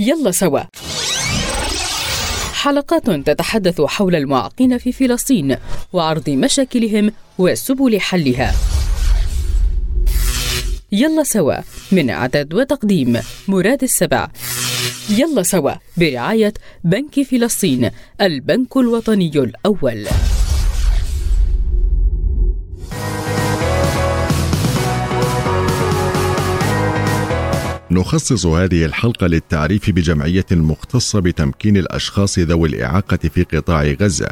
يلا سوا. حلقات تتحدث حول المعاقين في فلسطين وعرض مشاكلهم وسبل حلها. يلا سوا من إعداد وتقديم مراد السبع. يلا سوا برعاية بنك فلسطين البنك الوطني الأول. نخصص هذه الحلقة للتعريف بجمعية مختصة بتمكين الأشخاص ذوي الإعاقة في قطاع غزة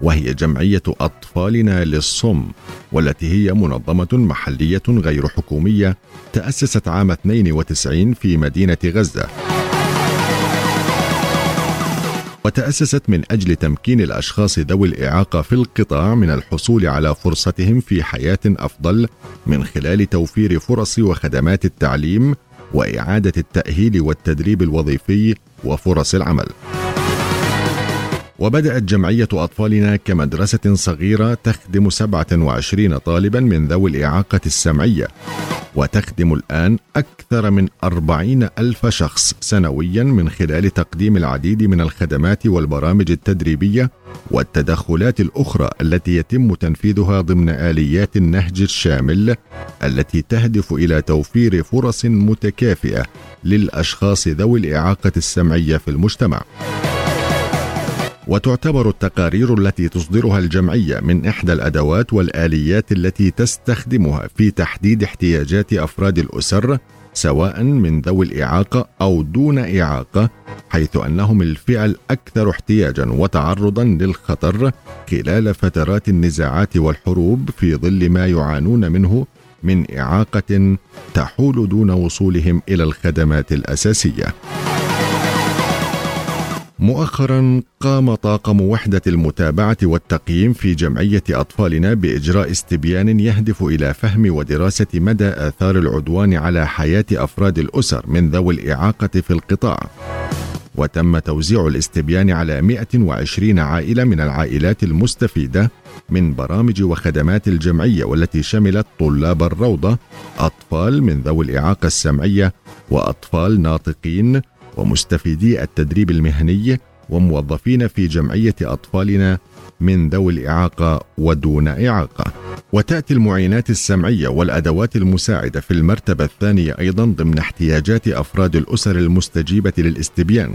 وهي جمعية أطفالنا للصم والتي هي منظمة محلية غير حكومية تأسست عام 92 في مدينة غزة. وتأسست من أجل تمكين الأشخاص ذوي الإعاقة في القطاع من الحصول على فرصتهم في حياة أفضل من خلال توفير فرص وخدمات التعليم وإعادة التأهيل والتدريب الوظيفي وفرص العمل. وبدأت جمعية أطفالنا كمدرسة صغيرة تخدم 27 طالبا من ذوي الإعاقة السمعية وتخدم الآن أكثر من 40 ألف شخص سنويا من خلال تقديم العديد من الخدمات والبرامج التدريبية والتدخلات الأخرى التي يتم تنفيذها ضمن آليات النهج الشامل التي تهدف إلى توفير فرص متكافئة للأشخاص ذوي الإعاقة السمعية في المجتمع. وتعتبر التقارير التي تصدرها الجمعية من إحدى الأدوات والآليات التي تستخدمها في تحديد احتياجات أفراد الأسر سواء من ذوي الإعاقة أو دون إعاقة حيث أنهم الفئة الأكثر احتياجا وتعرضا للخطر خلال فترات النزاعات والحروب في ظل ما يعانون منه من إعاقة تحول دون وصولهم إلى الخدمات الأساسية. مؤخرا قام طاقم وحدة المتابعة والتقييم في جمعية أطفالنا بإجراء استبيان يهدف إلى فهم ودراسة مدى آثار العدوان على حياة أفراد الأسر من ذوي الإعاقة في القطاع. وتم توزيع الاستبيان على 120 عائلة من العائلات المستفيدة من برامج وخدمات الجمعية والتي شملت طلاب الروضة، أطفال من ذوي الإعاقة السمعية، وأطفال ناطقين ومستفيدي التدريب المهني وموظفين في جمعية أطفالنا من ذوي الإعاقة ودون إعاقة. وتأتي المعينات السمعية والأدوات المساعدة في المرتبة الثانية أيضا ضمن احتياجات أفراد الأسر المستجيبة للاستبيان.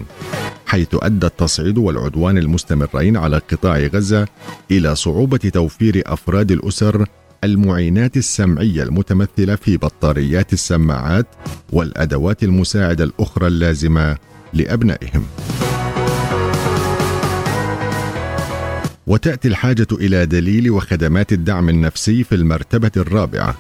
حيث أدى التصعيد والعدوان المستمرين على قطاع غزة إلى صعوبة توفير أفراد الأسر المعينات السمعية المتمثلة في بطاريات السماعات والأدوات المساعدة الأخرى اللازمة لأبنائهم. وتأتي الحاجة إلى دليل وخدمات الدعم النفسي في المرتبة الرابعة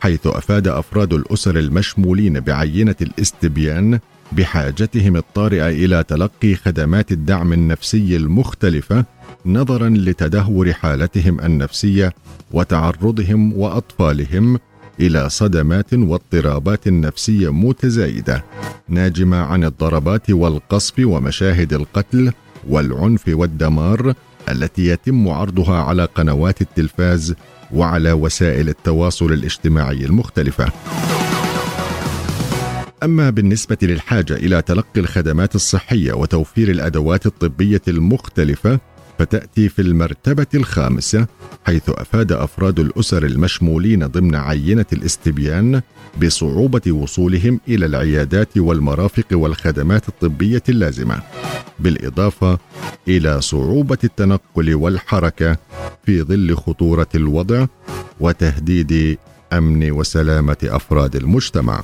حيث أفاد أفراد الأسر المشمولين بعينة الاستبيان بحاجتهم الطارئة إلى تلقي خدمات الدعم النفسي المختلفة نظرا لتدهور حالتهم النفسية وتعرضهم وأطفالهم إلى صدمات واضطرابات نفسية متزايدة ناجمة عن الضربات والقصف ومشاهد القتل والعنف والدمار التي يتم عرضها على قنوات التلفاز وعلى وسائل التواصل الاجتماعي المختلفة. أما بالنسبة للحاجة إلى تلقي الخدمات الصحية وتوفير الأدوات الطبية المختلفة فتأتي في المرتبة الخامسة حيث أفاد أفراد الأسر المشمولين ضمن عينة الاستبيان بصعوبة وصولهم إلى العيادات والمرافق والخدمات الطبية اللازمة بالإضافة إلى صعوبة التنقل والحركة في ظل خطورة الوضع وتهديد أمن وسلامة أفراد المجتمع.